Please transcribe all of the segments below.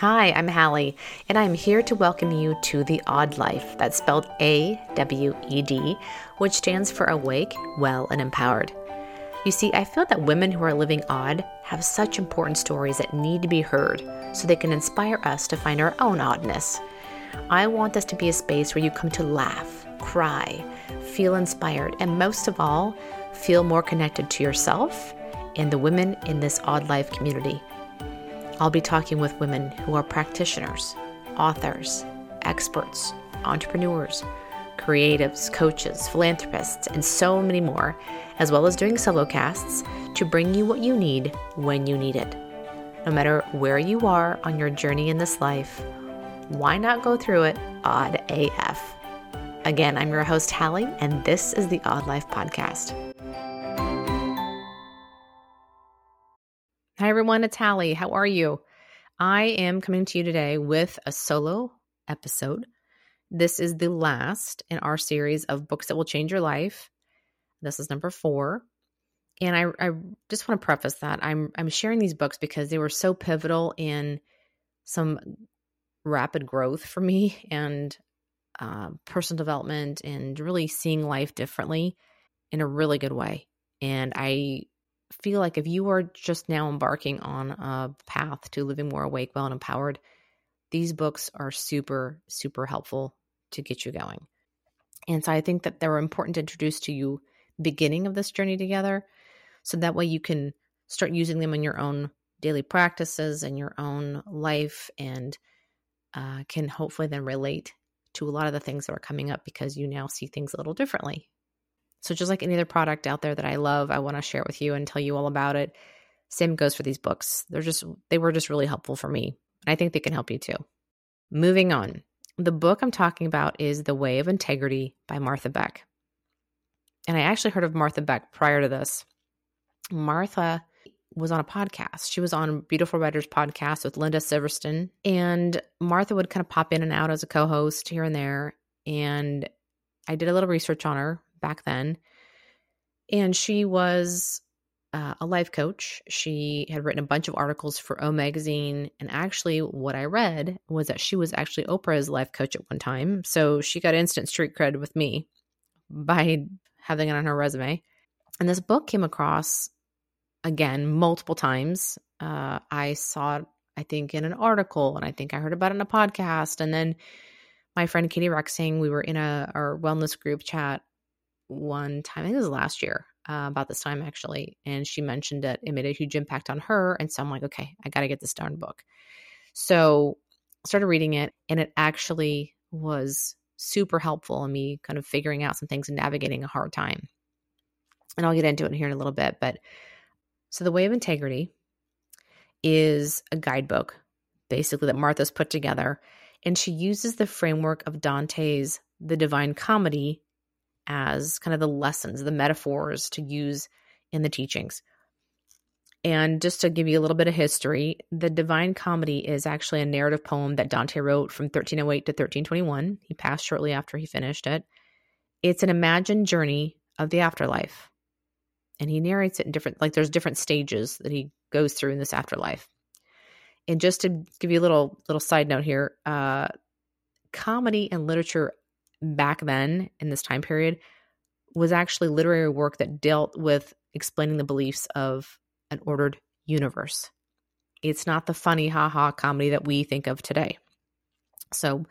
Hi, I'm Hallie, and I'm here to welcome you to The Awed Life. That's spelled A W E D, which stands for awake, well, and empowered. You see, I feel that women who are living awed have such important stories that need to be heard so they can inspire us to find our own oddness. I want this to be a space where you come to laugh, cry, feel inspired, and most of all, feel more connected to yourself and the women in this awed life community. I'll be talking with women who are practitioners, authors, experts, entrepreneurs, creatives, coaches, philanthropists, and so many more, as well as doing solo casts to bring you what you need when you need it. No matter where you are on your journey in this life, why not go through it awed AF? Again, I'm your host, Hallie, and this is the Awed Life Podcast. Hi, everyone. It's Hallie. How are you? I am coming to you today with a solo episode. This is the last in our series of books that will change your life. This is number four. And I, I just want to preface that I'm I'm sharing these books because they were so pivotal in some rapid growth for me and uh, personal development and really seeing life differently in a really good way. And I feel like if you are just now embarking on a path to living more awake, well, and empowered, these books are super, super helpful to get you going. And so I think that they're important to introduce to you beginning of this journey together so that way you can start using them in your own daily practices and your own life and uh, can hopefully then relate to a lot of the things that are coming up because you now see things a little differently so just like any other product out there that I love, I want to share it with you and tell you all about it. Same goes for these books. They're just they were just really helpful for me. And I think they can help you too. Moving on. The book I'm talking about is The Way of Integrity by Martha Beck. And I actually heard of Martha Beck prior to this. Martha was on a podcast. She was on Beautiful Writers podcast with Linda Sivertsen. And Martha would kind of pop in and out as a co host here and there. And I did a little research on her back then. And she was uh, a life coach. She had written a bunch of articles for O Magazine. And actually, what I read was that she was actually Oprah's life coach at one time. So she got instant street cred with me by having it on her resume. And this book came across again multiple times. Uh, I saw it, I think, in an article, and I think I heard about it in a podcast. And then my friend Katie Rexing, we were in a our wellness group chat one time, I think it was last year, uh, about this time actually, and she mentioned it. It made a huge impact on her, and so I'm like, okay, I got to get this darn book. So I started reading it, and it actually was super helpful in me kind of figuring out some things and navigating a hard time. And I'll get into it here in a little bit, but so the way of integrity is a guidebook basically that Martha's put together and she uses the framework of Dante's The Divine Comedy as kind of the lessons, the metaphors to use in the teachings. And just to give you a little bit of history, the Divine Comedy is actually a narrative poem that Dante wrote from 1308 to 1321. He passed shortly after he finished it. It's an imagined journey of the afterlife. And he narrates it in different, like there's different stages that he goes through in this afterlife. And just to give you a little little side note here, uh, comedy and literature back then in this time period was actually literary work that dealt with explaining the beliefs of an ordered universe. It's not the funny haha comedy that we think of today. So,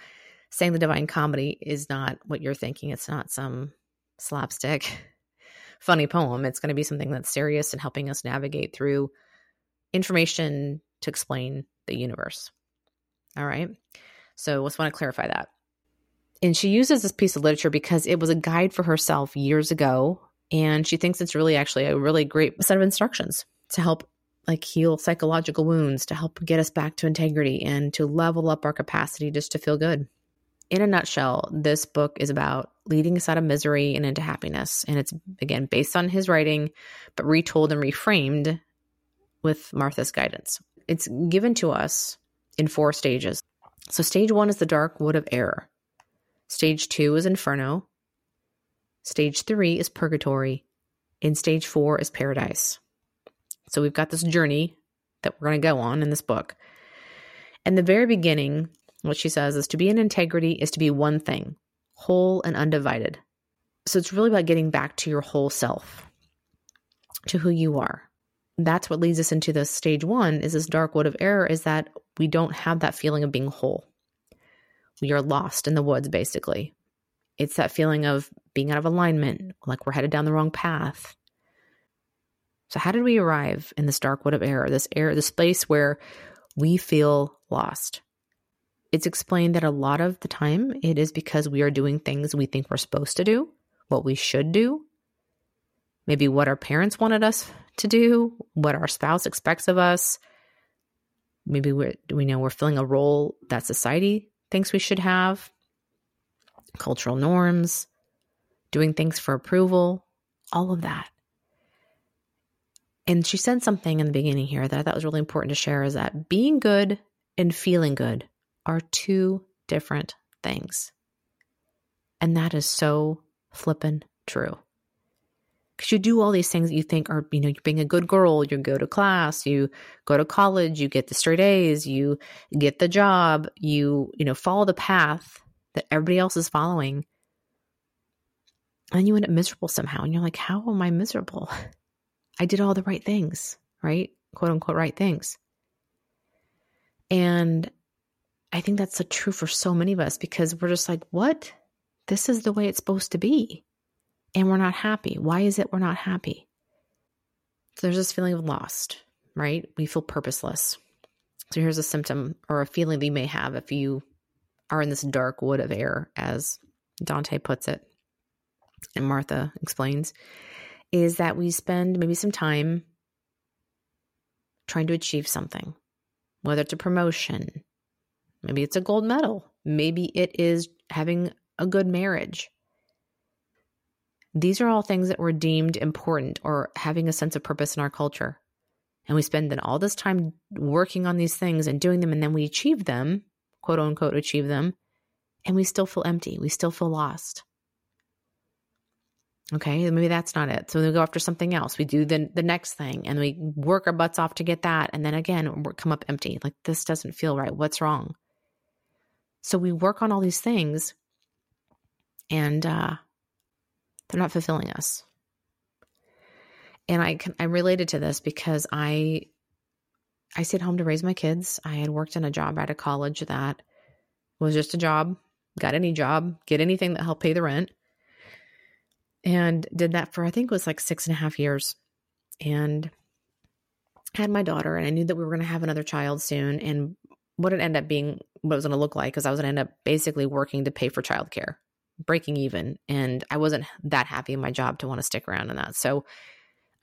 saying the divine comedy is not what you're thinking. It's not some slapstick funny poem. It's going to be something that's serious and helping us navigate through information to explain the universe. All right. So, just want to clarify that and she uses this piece of literature because it was a guide for herself years ago. And she thinks it's really actually a really great set of instructions to help like heal psychological wounds to help get us back to integrity and to level up our capacity just to feel good. In a nutshell this book is about leading us out of misery and into happiness. And it's again based on his writing but retold and reframed with martha's guidance. It's given to us in four stages. So stage one is the dark wood of error Stage two is Inferno. Stage three is Purgatory. And stage four is Paradise. So we've got this journey that we're going to go on in this book. In the very beginning, what she says is to be in integrity is to be one thing, whole and undivided. So it's really about getting back to your whole self, to who you are. That's what leads us into the stage one is this dark wood of error is that we don't have that feeling of being whole. Are lost in the woods, basically. It's that feeling of being out of alignment, like we're headed down the wrong path. So, how did we arrive in this dark wood of error, this air, this place where we feel lost? It's explained that a lot of the time it is because we are doing things we think we're supposed to do, what we should do, maybe what our parents wanted us to do, what our spouse expects of us. Maybe we we know we're filling a role that society thinks we should have, cultural norms, doing things for approval, all of that. And she said something in the beginning here that I thought was really important to share is that being good and feeling good are two different things. And that is so flippin' true. Because you do all these things that you think are, you know, you're being a good girl, you go to class, you go to college, you get the straight A's, you get the job, you, you know, follow the path that everybody else is following. And you end up miserable somehow. And you're like, how am I miserable? I did all the right things, right? Quote unquote, right things. And I think that's so true for so many of us because we're just like, what? This is the way it's supposed to be. And we're not happy. Why is it we're not happy? So there's this feeling of lost, right? We feel purposeless. So here's a symptom or a feeling that you may have if you are in this dark wood of air, as Dante puts it, and Martha explains, is that we spend maybe some time trying to achieve something, whether it's a promotion, maybe it's a gold medal, maybe it is having a good marriage. These are all things that were deemed important or having a sense of purpose in our culture. And we spend then all this time working on these things and doing them, and then we achieve them, quote unquote, achieve them, and we still feel empty. We still feel lost. Okay, maybe that's not it. So we go after something else. We do the the next thing, and we work our butts off to get that, and then again we come up empty. Like this doesn't feel right. What's wrong? So we work on all these things, and uh, they're not fulfilling us. And I can, I related to this because I I stayed home to raise my kids. I had worked in a job out of college that was just a job. Got any job, get anything that helped pay the rent and did that for I think it was like six and a half years. And had my daughter, and I knew that we were going to have another child soon. And what it ended up being, what it was going to look like, because I was going to end up basically working to pay for childcare, breaking even. And I wasn't that happy in my job to want to stick around in that. So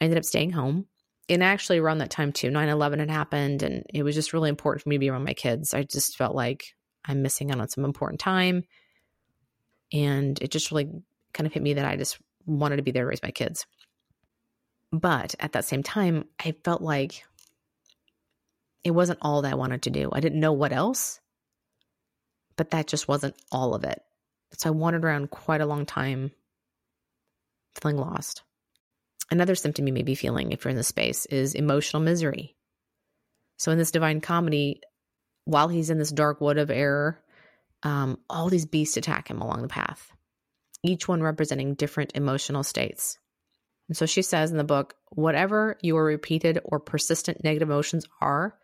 I ended up staying home. And actually, around that time too, 9 11 had happened, and it was just really important for me to be around my kids. I just felt like I'm missing out on some important time. And it just really kind of hit me that I just wanted to be there to raise my kids. But at that same time, I felt like it wasn't all that I wanted to do. I didn't know what else, but that just wasn't all of it. So I wandered around quite a long time feeling lost. Another symptom you may be feeling if you're in this space is emotional misery. So in this divine comedy, while he's in this dark wood of error, um, all these beasts attack him along the path each one representing different emotional states. And so she says in the book whatever your repeated or persistent negative emotions are,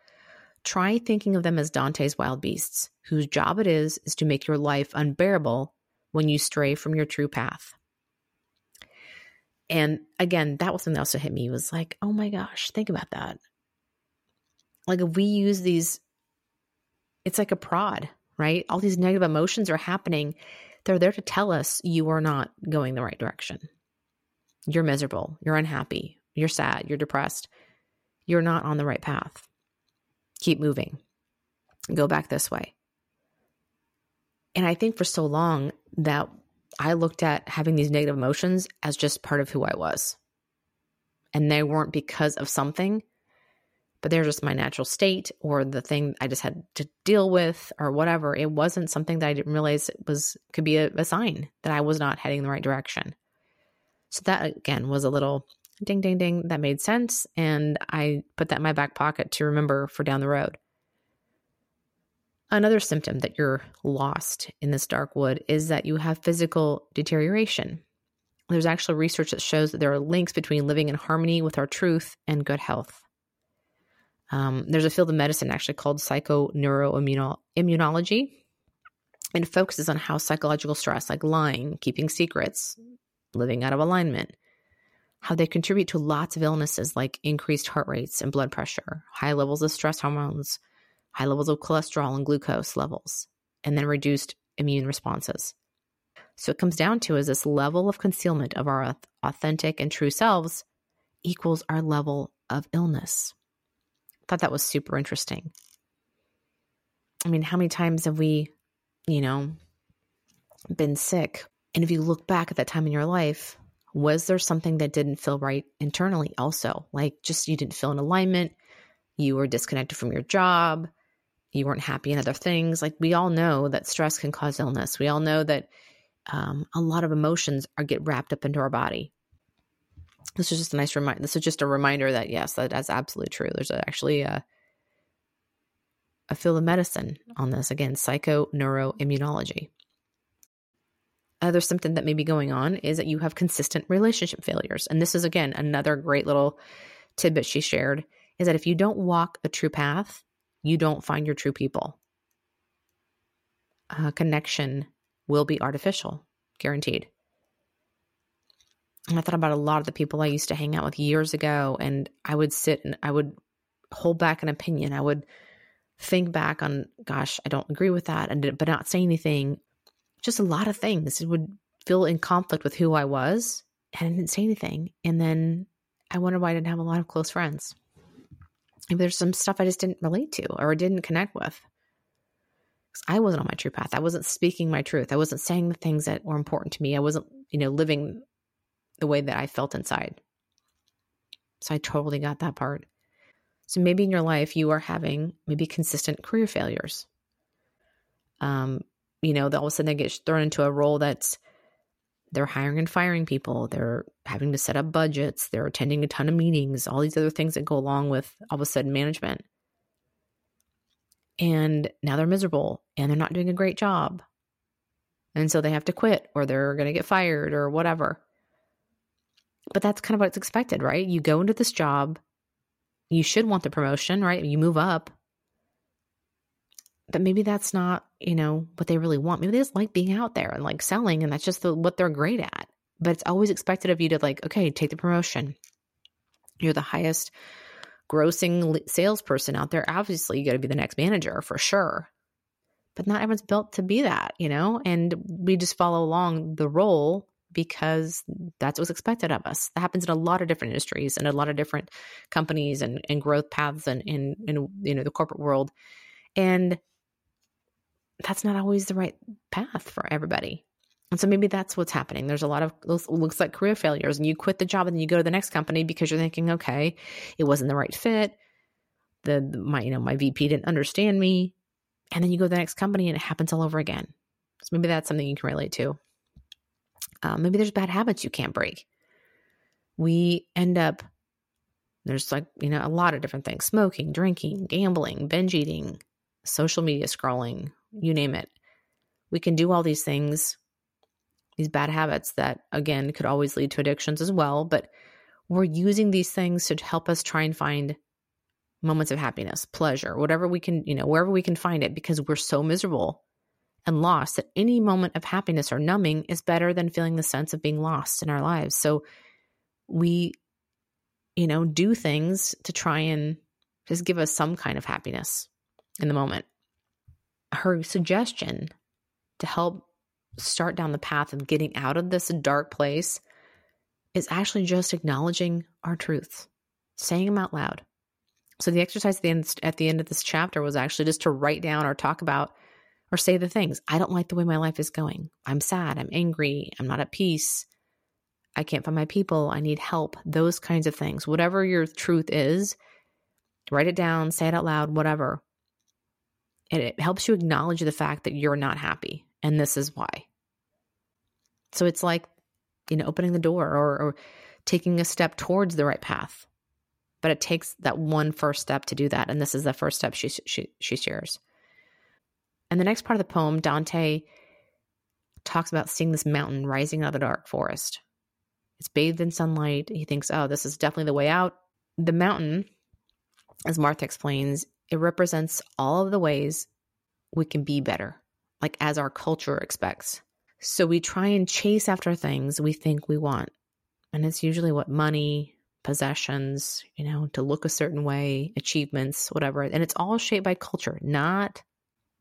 try thinking of them as Dante's wild beasts, whose job it is is to make your life unbearable when you stray from your true path. And again, that was something that also hit me was like, oh my gosh, think about that. Like if we use these, it's like a prod, right? All these negative emotions are happening they're there to tell us you are not going the right direction. You're miserable. You're unhappy. You're sad. You're depressed. You're not on the right path. Keep moving. Go back this way. And I think for so long that I looked at having these negative emotions as just part of who I was. And they weren't because of something but they're just my natural state or the thing I just had to deal with or whatever. It wasn't something that I didn't realize was could be a, a sign that I was not heading in the right direction. So that again was a little ding ding ding that made sense. And I put that in my back pocket to remember for down the road. Another symptom that you're lost in this dark wood is that you have physical deterioration. There's actual research that shows that there are links between living in harmony with our truth and good health. Um, there's a field of medicine actually called psychoneuroimmunology. And focuses on how psychological stress, like lying, keeping secrets, living out of alignment, how they contribute to lots of illnesses like increased heart rates and blood pressure, high levels of stress hormones, high levels of cholesterol and glucose levels, and then reduced immune responses. So it comes down to is this level of concealment of our authentic and true selves equals our level of illness. I thought that was super interesting. I mean, how many times have we, you know, been sick? And if you look back at that time in your life, was there something that didn't feel right internally also? Like just you didn't feel in alignment, you were disconnected from your job, you weren't happy in other things. Like we all know that stress can cause illness. We all know that um, a lot of emotions are get wrapped up into our body. This is just a nice reminder. This is just a reminder that yes, that, that's absolutely true. There's actually a, a field of medicine on this. Again, psychoneuroimmunology. Other symptom that may be going on is that you have consistent relationship failures. And this is again another great little tidbit she shared is that if you don't walk a true path, you don't find your true people. A connection will be artificial, guaranteed. And I thought about a lot of the people I used to hang out with years ago, and I would sit and I would hold back an opinion. I would think back on, gosh, I don't agree with that, and but not say anything. Just a lot of things. It would feel in conflict with who I was, and I didn't say anything. And then I wondered why I didn't have a lot of close friends. There's some stuff I just didn't relate to or didn't connect with. I wasn't on my true path. I wasn't speaking my truth. I wasn't saying the things that were important to me. I wasn't, you know, living the way that I felt inside. So I totally got that part. So maybe in your life you are having maybe consistent career failures. Um, you know, all of a sudden they get thrown into a role that's they're hiring and firing people, they're having to set up budgets, they're attending a ton of meetings, all these other things that go along with all of a sudden management and now they're miserable and they're not doing a great job. And so they have to quit or they're going to get fired or whatever. But that's kind of what's expected, right? You go into this job, you should want the promotion, right? You move up. But maybe that's not, you know, what they really want. Maybe they just like being out there and like selling and that's just the, what they're great at. But it's always expected of you to like, okay, take the promotion. You're the highest grossing salesperson out there, obviously you got to be the next manager for sure. But not everyone's built to be that, you know? And we just follow along the role because that's what's expected of us. That happens in a lot of different industries and a lot of different companies and, and growth paths and in, in you know the corporate world. And that's not always the right path for everybody. And so maybe that's what's happening. There's a lot of looks like career failures, and you quit the job and then you go to the next company because you're thinking, okay, it wasn't the right fit. The, my you know my VP didn't understand me, and then you go to the next company and it happens all over again. So maybe that's something you can relate to. Um, maybe there's bad habits you can't break. We end up there's like you know a lot of different things: smoking, drinking, gambling, binge eating, social media scrolling, you name it. We can do all these things these bad habits that, again, could always lead to addictions as well. But we're using these things to help us try and find moments of happiness, pleasure, whatever we can, you know, wherever we can find it because we're so miserable and lost that any moment of happiness or numbing is better than feeling the sense of being lost in our lives. So we, you know, do things to try and just give us some kind of happiness in the moment. Her suggestion to help start down the path of getting out of this dark place is actually just acknowledging our truths, saying them out loud. So the exercise at the end at the end of this chapter was actually just to write down or talk about or say the things. I don't like the way my life is going. I'm sad, I'm angry, I'm not at peace. I can't find my people, I need help. Those kinds of things. Whatever your truth is, write it down, say it out loud, whatever. And it helps you acknowledge the fact that you're not happy and this is why. So it's like, you know, opening the door or, or taking a step towards the right path. But it takes that one first step to do that. And this is the first step she, she, she shares. And the next part of the poem, Dante talks about seeing this mountain rising out of the dark forest. It's bathed in sunlight. He thinks, oh, this is definitely the way out. The mountain, as Martha explains, it represents all of the ways we can be better, like as our culture expects. So we try and chase after things we think we want. And it's usually what money, possessions, you know, to look a certain way, achievements, whatever. And it's all shaped by culture, not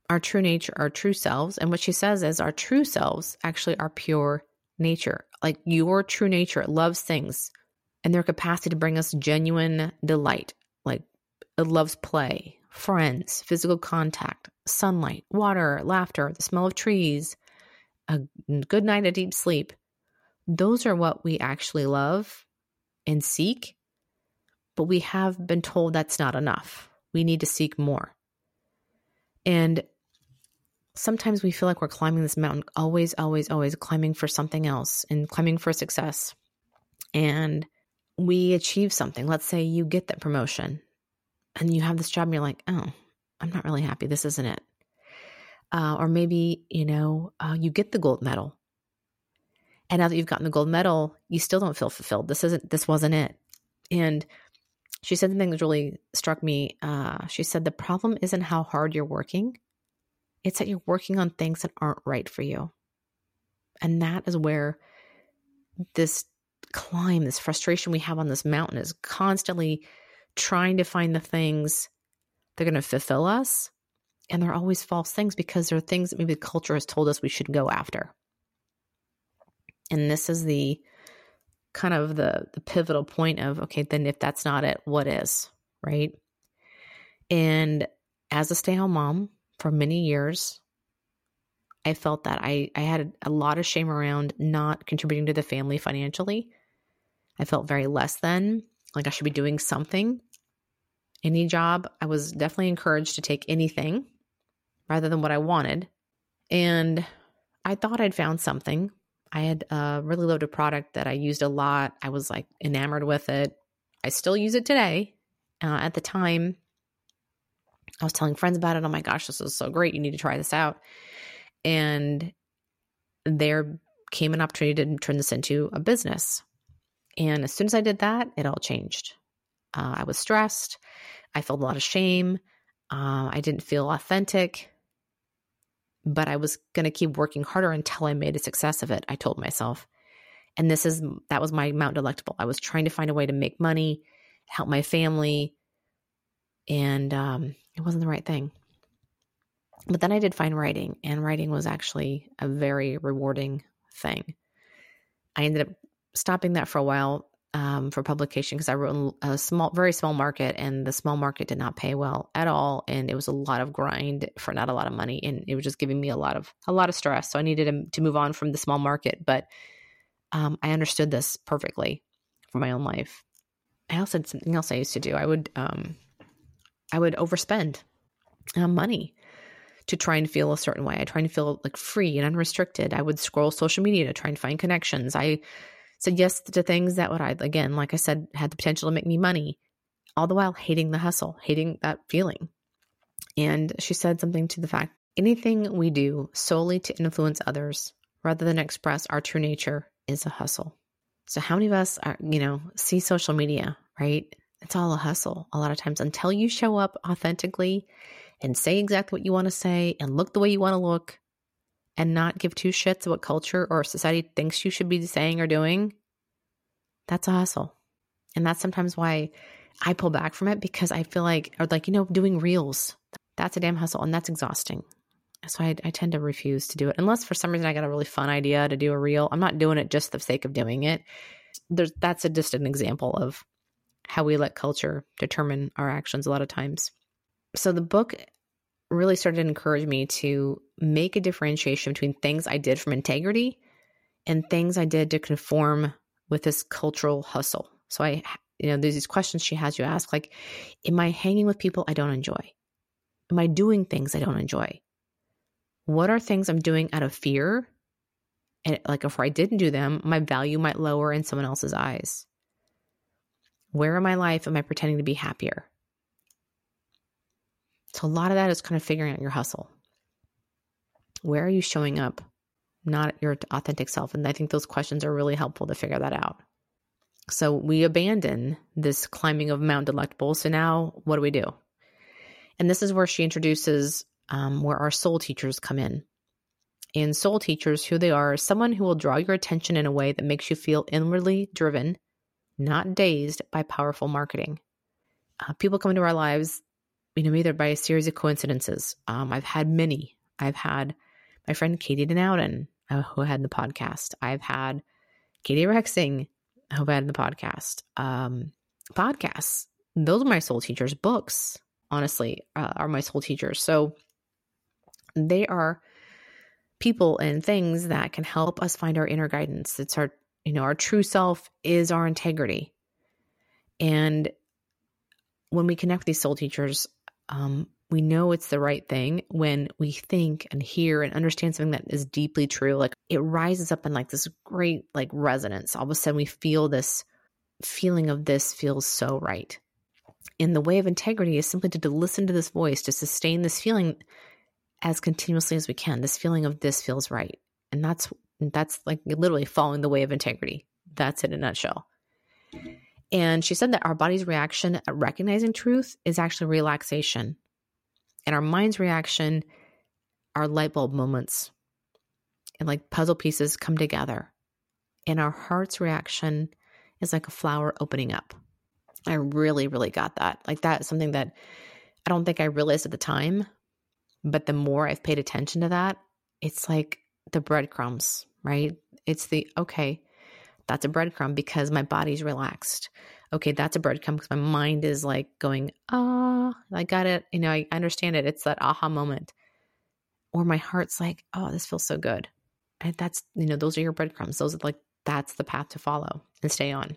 our true nature, our true selves. And what she says is our true selves actually are pure nature. Like your true nature loves things and their capacity to bring us genuine delight. Like it loves play, friends, physical contact, sunlight, water, laughter, the smell of trees, a good night of deep sleep. Those are what we actually love and seek, but we have been told that's not enough. We need to seek more. And sometimes we feel like we're climbing this mountain, always, always, always climbing for something else and climbing for success. And we achieve something. Let's say you get that promotion and you have this job and you're like, oh, I'm not really happy. This isn't it. Uh, or maybe, you know, uh, you get the gold medal. And now that you've gotten the gold medal, you still don't feel fulfilled. This isn't, this wasn't it. And she said something that really struck me. Uh, she said, the problem isn't how hard you're working, it's that you're working on things that aren't right for you. And that is where this climb, this frustration we have on this mountain is constantly trying to find the things that are going to fulfill us. And they're always false things because they're things that maybe the culture has told us we should go after. And this is the kind of the the pivotal point of okay, then if that's not it, what is, right? And as a stay-home mom for many years, I felt that I, I had a lot of shame around not contributing to the family financially. I felt very less than, like I should be doing something. Any job, I was definitely encouraged to take anything rather than what I wanted. And I thought I'd found something. I had a really loaded product that I used a lot. I was like enamored with it. I still use it today. Uh, at the time, I was telling friends about it. Oh my gosh, this is so great. You need to try this out. And there came an opportunity to turn this into a business. And as soon as I did that, it all changed. Uh, I was stressed. I felt a lot of shame. Uh, I didn't feel authentic, but I was going to keep working harder until I made a success of it. I told myself. And this is, that was my Mount Delectable. I was trying to find a way to make money, help my family, and um, it wasn't the right thing. But then I did find writing, and writing was actually a very rewarding thing. I ended up stopping that for a while um, for publication because I wrote a small, very small market, and the small market did not pay well at all, and it was a lot of grind for not a lot of money, and it was just giving me a lot of a lot of stress. So I needed to, move on from the small market, but um, I understood this perfectly for my own life. I also had something else I used to do. I would um, I would overspend uh, money to try and feel a certain way. I try and feel like free and unrestricted. I would scroll social media to try and find connections. I said yes to things that would I again, like I said, had the potential to make me money, all the while hating the hustle, hating that feeling. And she said something to the fact anything we do solely to influence others rather than express our true nature is a hustle. So how many of us are, you know, see social media, right? It's all a hustle a lot of times until you show up authentically and say exactly what you want to say and look the way you want to look and not give two shits what culture or society thinks you should be saying or doing, that's a hustle. And that's sometimes why I pull back from it because I feel like, or like, you know, doing reels, that's a damn hustle and that's exhausting. So I, I tend to refuse to do it unless for some reason I got a really fun idea to do a reel. I'm not doing it just for the sake of doing it. There's that's a, just an example of how we let culture determine our actions a lot of times. So the book really started to encourage me to make a differentiation between things I did from integrity and things I did to conform with this cultural hustle. So I, you know, there's these questions she has you ask like, am I hanging with people I don't enjoy? Am I doing things I don't enjoy? What are things I'm doing out of fear? And like if I didn't do them, my value might lower in someone else's eyes. Where in my life am I pretending to be happier? So a lot of that is kind of figuring out your hustle. Where are you showing up? Not your authentic self. And I think those questions are really helpful to figure that out. So we abandon this climbing of Mount Delectable. So now what do we do? And this is where she introduces um, where our soul teachers come in. And soul teachers, who they are, someone who will draw your attention in a way that makes you feel inwardly driven, not dazed by powerful marketing. Uh, people come into our lives, you know, either by a series of coincidences. Um, I've had many. I've had my friend Katie Denowden, uh, who had the podcast. I've had Katie Rexing, who had the podcast. Um, podcasts, those are my soul teachers. Books, honestly, uh, are my soul teachers. So they are people and things that can help us find our inner guidance. It's our, you know, our true self is our integrity. And when we connect with these soul teachers, um, we know it's the right thing when we think and hear and understand something that is deeply true. Like it rises up in like this great like resonance. All of a sudden we feel this feeling of this feels so right. And the way of integrity is simply to, to listen to this voice, to sustain this feeling as continuously as we can. This feeling of this feels right. And that's that's like literally following the way of integrity. That's in a nutshell. And she said that our body's reaction at recognizing truth is actually relaxation. And our mind's reaction are light bulb moments. And like puzzle pieces come together. And our heart's reaction is like a flower opening up. I really, really got that. Like that is something that I don't think I realized at the time, but the more I've paid attention to that, it's like the breadcrumbs, right? It's the, okay, that's a breadcrumb because my body's relaxed. Okay, that's a breadcrumb because my mind is like going, ah, oh, I got it. You know, I understand it. It's that aha moment. Or my heart's like, oh, this feels so good. And that's, you know, those are your breadcrumbs. Those are like, that's the path to follow and stay on.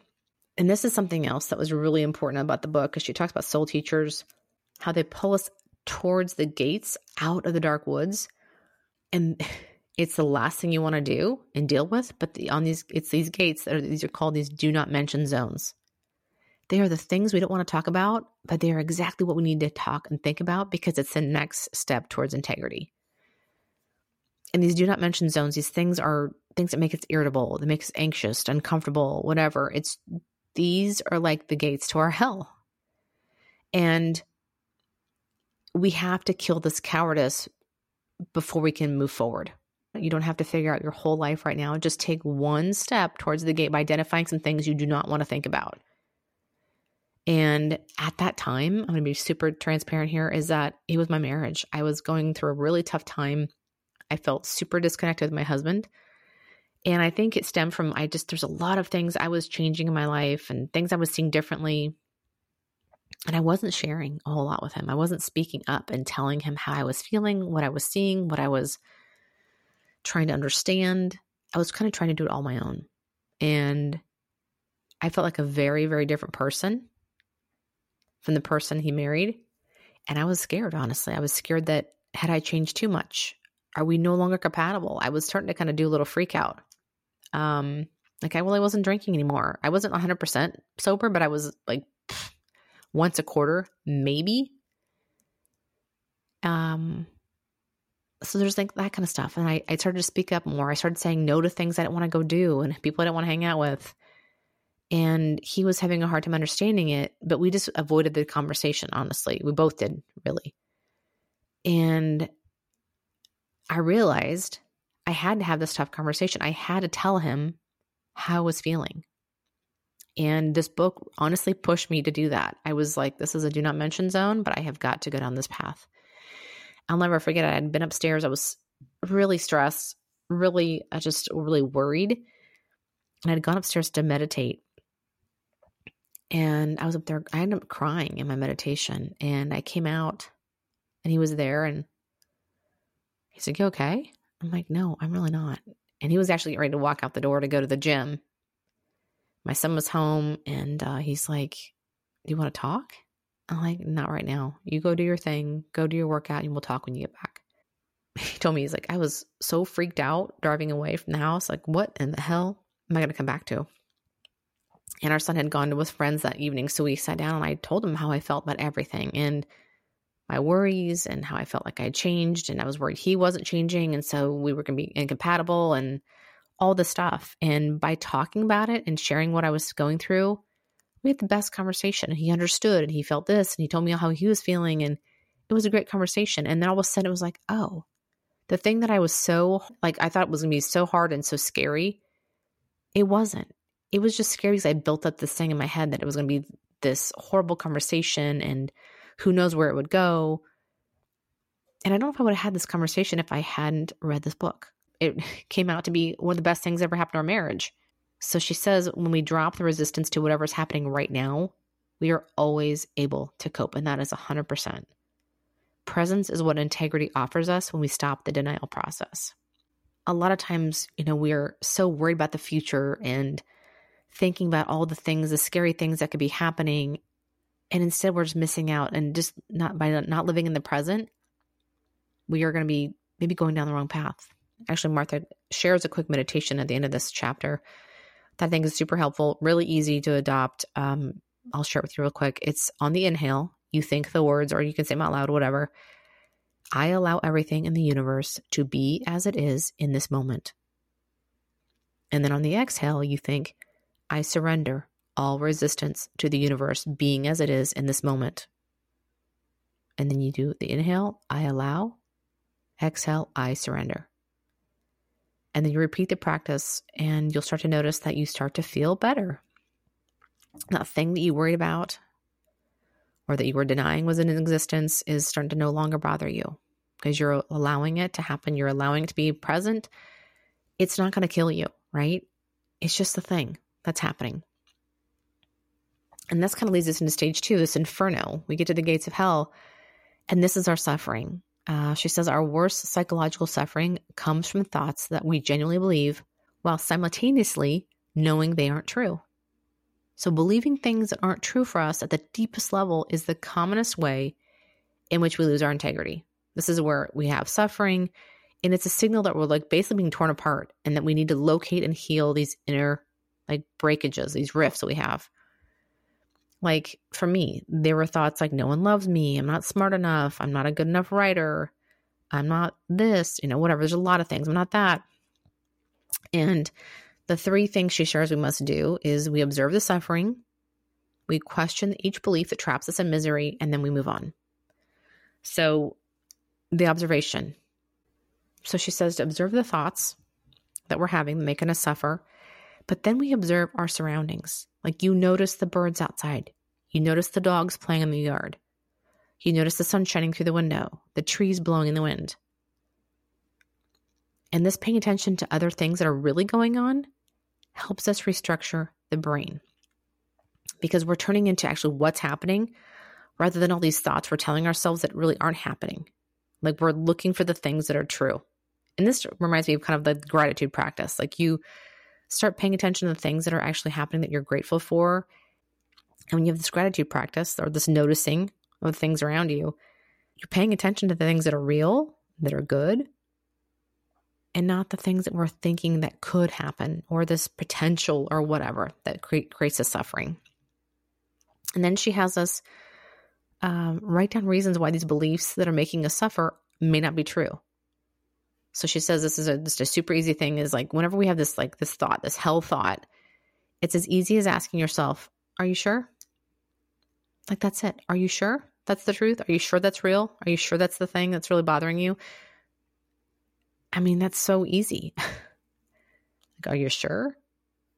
And this is something else that was really important about the book because she talks about soul teachers, how they pull us towards the gates out of the dark woods and it's the last thing you want to do and deal with but the, on these it's these gates that are these are called these do not mention zones. They are the things we don't want to talk about but they are exactly what we need to talk and think about because it's the next step towards integrity. And these do not mention zones these things are things that make us irritable that make us anxious uncomfortable whatever. It's these are like the gates to our hell. And we have to kill this cowardice before we can move forward. You don't have to figure out your whole life right now. Just take one step towards the gate by identifying some things you do not want to think about. And at that time, I'm going to be super transparent here is that it was my marriage. I was going through a really tough time. I felt super disconnected with my husband. And I think it stemmed from I just, there's a lot of things I was changing in my life and things I was seeing differently. And I wasn't sharing a whole lot with him. I wasn't speaking up and telling him how I was feeling, what I was seeing, what I was trying to understand. I was kind of trying to do it all my own. And I felt like a very, very different person from the person he married. And I was scared, honestly. I was scared that had I changed too much, are we no longer compatible? I was starting to kind of do a little freak out. Um, like I really wasn't drinking anymore. I wasn't 100% sober, but I was like once a quarter, maybe. Um, so there's like that kind of stuff. And I, I started to speak up more. I started saying no to things I didn't want to go do and people I didn't want to hang out with. And he was having a hard time understanding it, but we just avoided the conversation, honestly. We both did, really. And I realized I had to have this tough conversation. I had to tell him how I was feeling. And this book honestly pushed me to do that. I was like, this is a do not mention zone, but I have got to go down this path. I'll never forget, I had been upstairs. I was really stressed, really, I just really worried. And I'd gone upstairs to meditate. And I was up there, I ended up crying in my meditation. And I came out and he was there and he's like, You okay? I'm like, No, I'm really not. And he was actually getting ready to walk out the door to go to the gym my son was home and uh, he's like, Do you want to talk? I'm like, Not right now. You go do your thing, go do your workout, and we'll talk when you get back. He told me, He's like, I was so freaked out driving away from the house. Like, what in the hell am I going to come back to? And our son had gone to with friends that evening. So we sat down and I told him how I felt about everything. And my worries and how I felt like I changed and I was worried he wasn't changing. And so we were going to be incompatible and all the stuff. And by talking about it and sharing what I was going through, we had the best conversation. And he understood and he felt this and he told me how he was feeling. And it was a great conversation. And then all of a sudden it was like, oh, the thing that I was so like, I thought it was going to be so hard and so scary, it wasn't. It was just scary because I built up this thing in my head that it was going to be this horrible conversation and who knows where it would go. And I don't know if I would have had this conversation if I hadn't read this book it came out to be one of the best things ever happened to our marriage. So she says when we drop the resistance to whatever's happening right now, we are always able to cope. And that is 100%. Presence is what integrity offers us when we stop the denial process. A lot of times, you know, we're so worried about the future and thinking about all the things, the scary things that could be happening. And instead, we're just missing out and just not by not living in the present, we are going to be maybe going down the wrong path actually, Martha shares a quick meditation at the end of this chapter that I think is super helpful, really easy to adopt. Um, I'll share it with you real quick. It's on the inhale, you think the words, or you can say them out loud, whatever. I allow everything in the universe to be as it is in this moment. And then on the exhale, you think, I surrender all resistance to the universe being as it is in this moment. And then you do the inhale, I allow. Exhale, I surrender. And then you repeat the practice, and you'll start to notice that you start to feel better. That thing that you worried about or that you were denying was in existence is starting to no longer bother you because you're allowing it to happen. You're allowing it to be present. It's not going to kill you, right? It's just the thing that's happening. And this kind of leads us into stage two, this inferno. We get to the gates of hell, and this is our suffering. Uh, she says our worst psychological suffering comes from thoughts that we genuinely believe while simultaneously knowing they aren't true. So, believing things that aren't true for us at the deepest level is the commonest way in which we lose our integrity. This is where we have suffering, and it's a signal that we're like basically being torn apart and that we need to locate and heal these inner like breakages, these rifts that we have. Like for me, there were thoughts like, no one loves me. I'm not smart enough. I'm not a good enough writer. I'm not this, you know, whatever. There's a lot of things. I'm not that. And the three things she shares we must do is we observe the suffering, we question each belief that traps us in misery, and then we move on. So the observation. So she says to observe the thoughts that we're having, making us suffer, but then we observe our surroundings. Like you notice the birds outside, you notice the dogs playing in the yard, you notice the sun shining through the window, the trees blowing in the wind. And this paying attention to other things that are really going on helps us restructure the brain because we're turning into actually what's happening rather than all these thoughts we're telling ourselves that really aren't happening. Like we're looking for the things that are true. And this reminds me of kind of the gratitude practice. Like you start paying attention to the things that are actually happening that you're grateful for. And when you have this gratitude practice or this noticing of things around you, you're paying attention to the things that are real, that are good, and not the things that we're thinking that could happen or this potential or whatever that create, creates the suffering. And then she has us um, write down reasons why these beliefs that are making us suffer may not be true. So she says this is a, just a super easy thing is like whenever we have this like this thought, this hell thought, it's as easy as asking yourself, are you sure? Like that's it. Are you sure that's the truth? Are you sure that's real? Are you sure that's the thing that's really bothering you? I mean, that's so easy. like, are you sure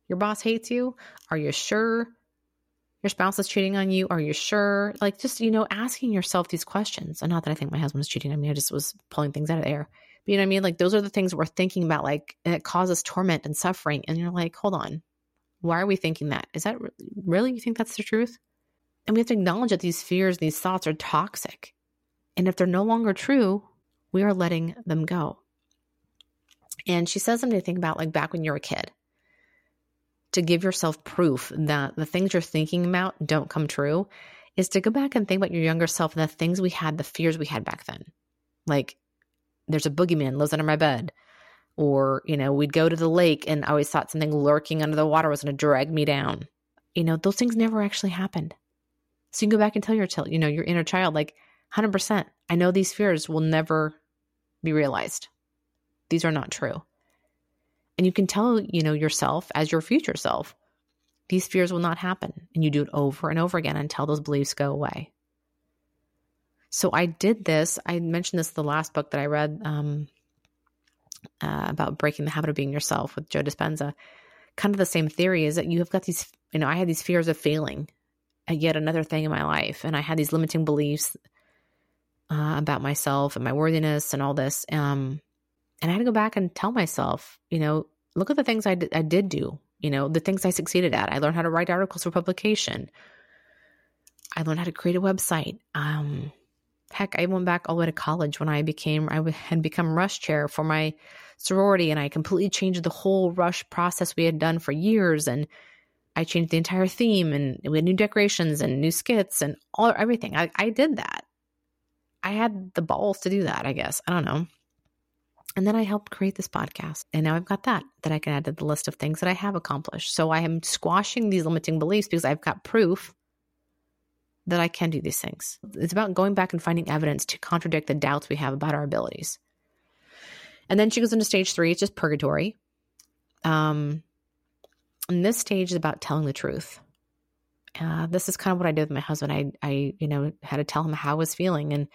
your boss hates you? Are you sure your spouse is cheating on you? Are you sure? Like, just, you know, asking yourself these questions. And not that I think my husband was cheating on me, I just was pulling things out of the air. You know what I mean? Like those are the things we're thinking about, like, and it causes torment and suffering. And you're like, hold on, why are we thinking that? Is that really, you think that's the truth? And we have to acknowledge that these fears, these thoughts are toxic. And if they're no longer true, we are letting them go. And she says something to think about, like back when you were a kid, to give yourself proof that the things you're thinking about don't come true, is to go back and think about your younger self and the things we had, the fears we had back then. Like there's a boogeyman lives under my bed. Or, you know, we'd go to the lake and I always thought something lurking under the water was going to drag me down. You know, those things never actually happened. So you can go back and tell your child, you know, your inner child, like, 100%. I know these fears will never be realized. These are not true. And you can tell, you know, yourself as your future self, these fears will not happen. And you do it over and over again until those beliefs go away. So I did this. I mentioned this the last book that I read um, uh, about breaking the habit of being yourself with Joe Dispenza. Kind of the same theory is that you have got these, you know, I had these fears of failing at yet another thing in my life. And I had these limiting beliefs uh, about myself and my worthiness and all this. Um, and I had to go back and tell myself, you know, look at the things I, d- I did do, you know, the things I succeeded at. I learned how to write articles for publication. I learned how to create a website. Um, heck, I went back all the way to college when I became, I had become rush chair for my sorority and I completely changed the whole rush process we had done for years. And I changed the entire theme and we had new decorations and new skits and all everything. I, I did that. I had the balls to do that, I guess. I don't know. And then I helped create this podcast. And now I've got that that I can add to the list of things that I have accomplished. So I am squashing these limiting beliefs because I've got proof that I can do these things. It's about going back and finding evidence to contradict the doubts we have about our abilities. And then she goes into stage three, it's just purgatory. Um, and this stage is about telling the truth. Uh, this is kind of what I did with my husband. I, I, you know, had to tell him how I was feeling, and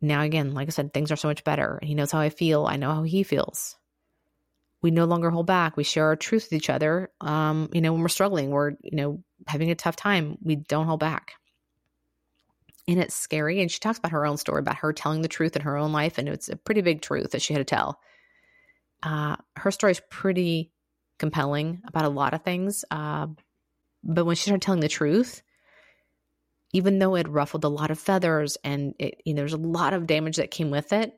now again, like I said, things are so much better. He knows how I feel. I know how he feels. We no longer hold back. We share our truth with each other. Um, you know, when we're struggling, we're you know having a tough time. We don't hold back, and it's scary. And she talks about her own story about her telling the truth in her own life, and it's a pretty big truth that she had to tell. Uh, her story is pretty compelling about a lot of things. Uh, but when she started telling the truth, even though it ruffled a lot of feathers and it, you know, there's a lot of damage that came with it,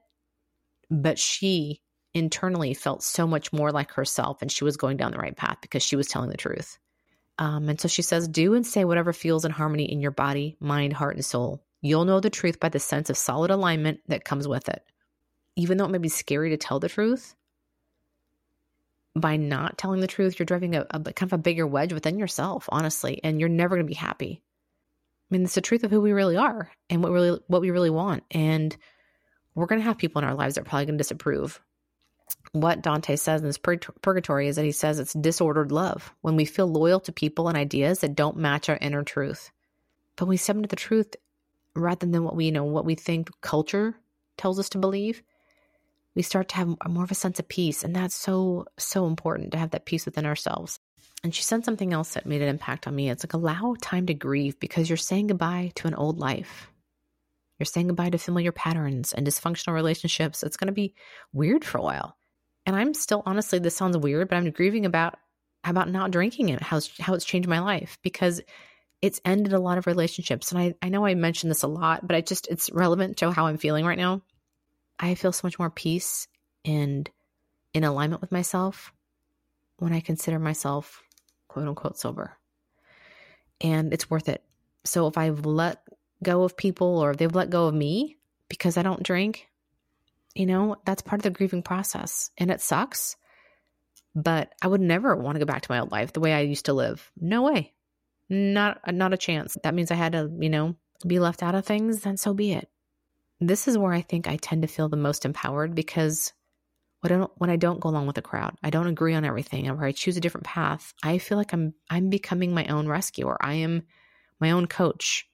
but she internally felt so much more like herself and she was going down the right path because she was telling the truth. Um, and so she says, Do and say whatever feels in harmony in your body, mind, heart, and soul. You'll know the truth by the sense of solid alignment that comes with it. Even though it may be scary to tell the truth, by not telling the truth, you're driving a, a kind of a bigger wedge within yourself, honestly, and you're never going to be happy. I mean, it's the truth of who we really are and what really what we really want. And we're going to have people in our lives that are probably going to disapprove. What Dante says in this purgatory is that he says it's disordered love when we feel loyal to people and ideas that don't match our inner truth. But we submit to the truth rather than what we you know what we think culture tells us to believe we start to have more of a sense of peace. And that's so, so important to have that peace within ourselves. And she said something else that made an impact on me. It's like allow time to grieve because you're saying goodbye to an old life. You're saying goodbye to familiar patterns and dysfunctional relationships. It's going to be weird for a while. And I'm still honestly, this sounds weird, but I'm grieving about about not drinking it, how, how it's changed my life because it's ended a lot of relationships. And I, I know I mentioned this a lot, but I just, it's relevant to how I'm feeling right now. I feel so much more peace and in alignment with myself when I consider myself quote unquote sober. And it's worth it. So if I've let go of people or they've let go of me because I don't drink, you know, that's part of the grieving process. And it sucks. But I would never want to go back to my old life the way I used to live. No way. Not not a chance. That means I had to, you know, be left out of things, then so be it this is where I think I tend to feel the most empowered because when I don't, when I don't go along with the crowd, I don't agree on everything, or I choose a different path, I feel like I'm I'm becoming my own rescuer. I am my own coach.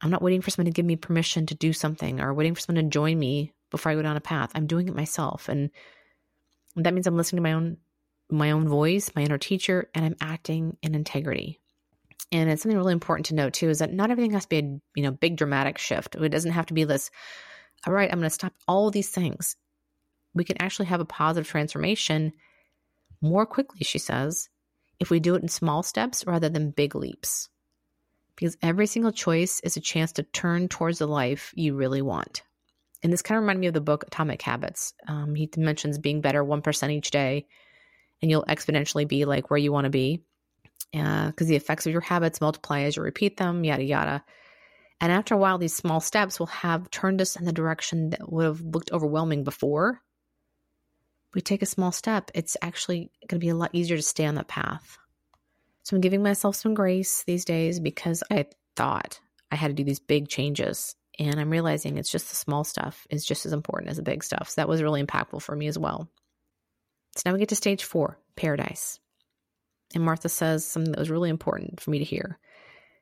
I'm not waiting for someone to give me permission to do something or waiting for someone to join me before I go down a path. I'm doing it myself. And that means I'm listening to my own my own voice, my inner teacher, and I'm acting in integrity. And it's something really important to note too is that not everything has to be a you know big dramatic shift. It doesn't have to be this. All right, I'm going to stop all these things. We can actually have a positive transformation more quickly, she says, if we do it in small steps rather than big leaps. Because every single choice is a chance to turn towards the life you really want. And this kind of reminded me of the book Atomic Habits. Um, he mentions being better 1% each day, and you'll exponentially be like where you want to be because uh, the effects of your habits multiply as you repeat them, yada, yada. And after a while, these small steps will have turned us in the direction that would have looked overwhelming before. We take a small step, it's actually going to be a lot easier to stay on that path. So I'm giving myself some grace these days because I thought I had to do these big changes. And I'm realizing it's just the small stuff is just as important as the big stuff. So that was really impactful for me as well. So now we get to stage four paradise. And Martha says something that was really important for me to hear.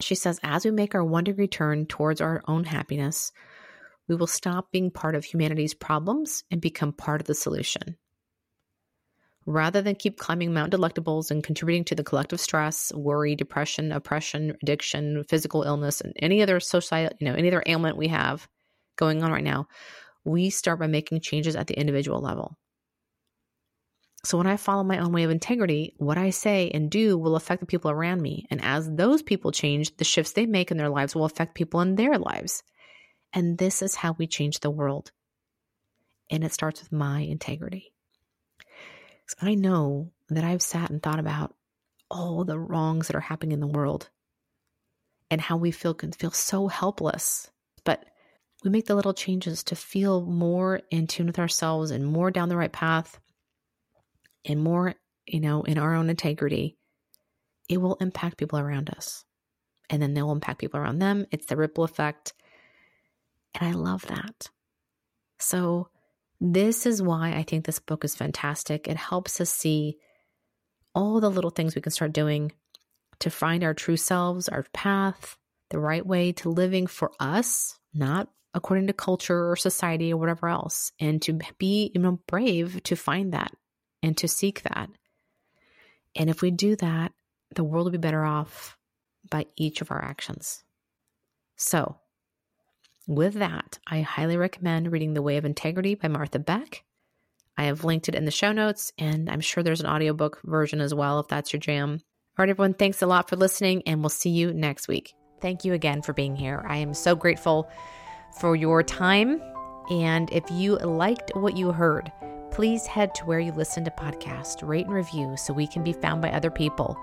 She says, as we make our one degree turn towards our own happiness, we will stop being part of humanity's problems and become part of the solution. Rather than keep climbing Mount Delectables and contributing to the collective stress, worry, depression, oppression, addiction, physical illness, and any other social, you know, any other ailment we have going on right now, we start by making changes at the individual level. So when I follow my own way of integrity, what I say and do will affect the people around me. And as those people change, the shifts they make in their lives will affect people in their lives. And this is how we change the world. And it starts with my integrity. I know that I've sat and thought about all the wrongs that are happening in the world and how we feel can feel so helpless. But we make the little changes to feel more in tune with ourselves and more down the right path and more, you know, in our own integrity, it will impact people around us. And then they'll impact people around them. It's the ripple effect. And I love that. So, this is why I think this book is fantastic. It helps us see all the little things we can start doing to find our true selves, our path, the right way to living for us, not according to culture or society or whatever else, and to be you know brave to find that and to seek that. And if we do that, the world will be better off by each of our actions. So, with that, I highly recommend reading The Way of Integrity by Martha Beck. I have linked it in the show notes, and I'm sure there's an audiobook version as well if that's your jam. All right, everyone, thanks a lot for listening, and we'll see you next week. Thank you again for being here. I am so grateful for your time. And if you liked what you heard, please head to where you listen to podcasts, rate and review so we can be found by other people.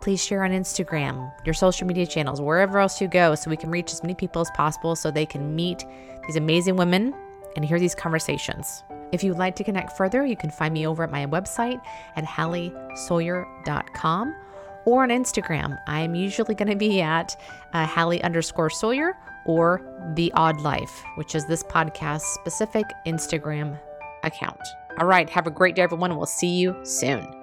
Please share on Instagram, your social media channels, wherever else you go, so we can reach as many people as possible so they can meet these amazing women and hear these conversations. If you'd like to connect further, you can find me over at my website at halliesawyer.com or on Instagram. I am usually going to be at uh, Hallie underscore Sawyer or The Awed Life, which is this podcast specific Instagram account. All right, have a great day, everyone. We'll see you soon.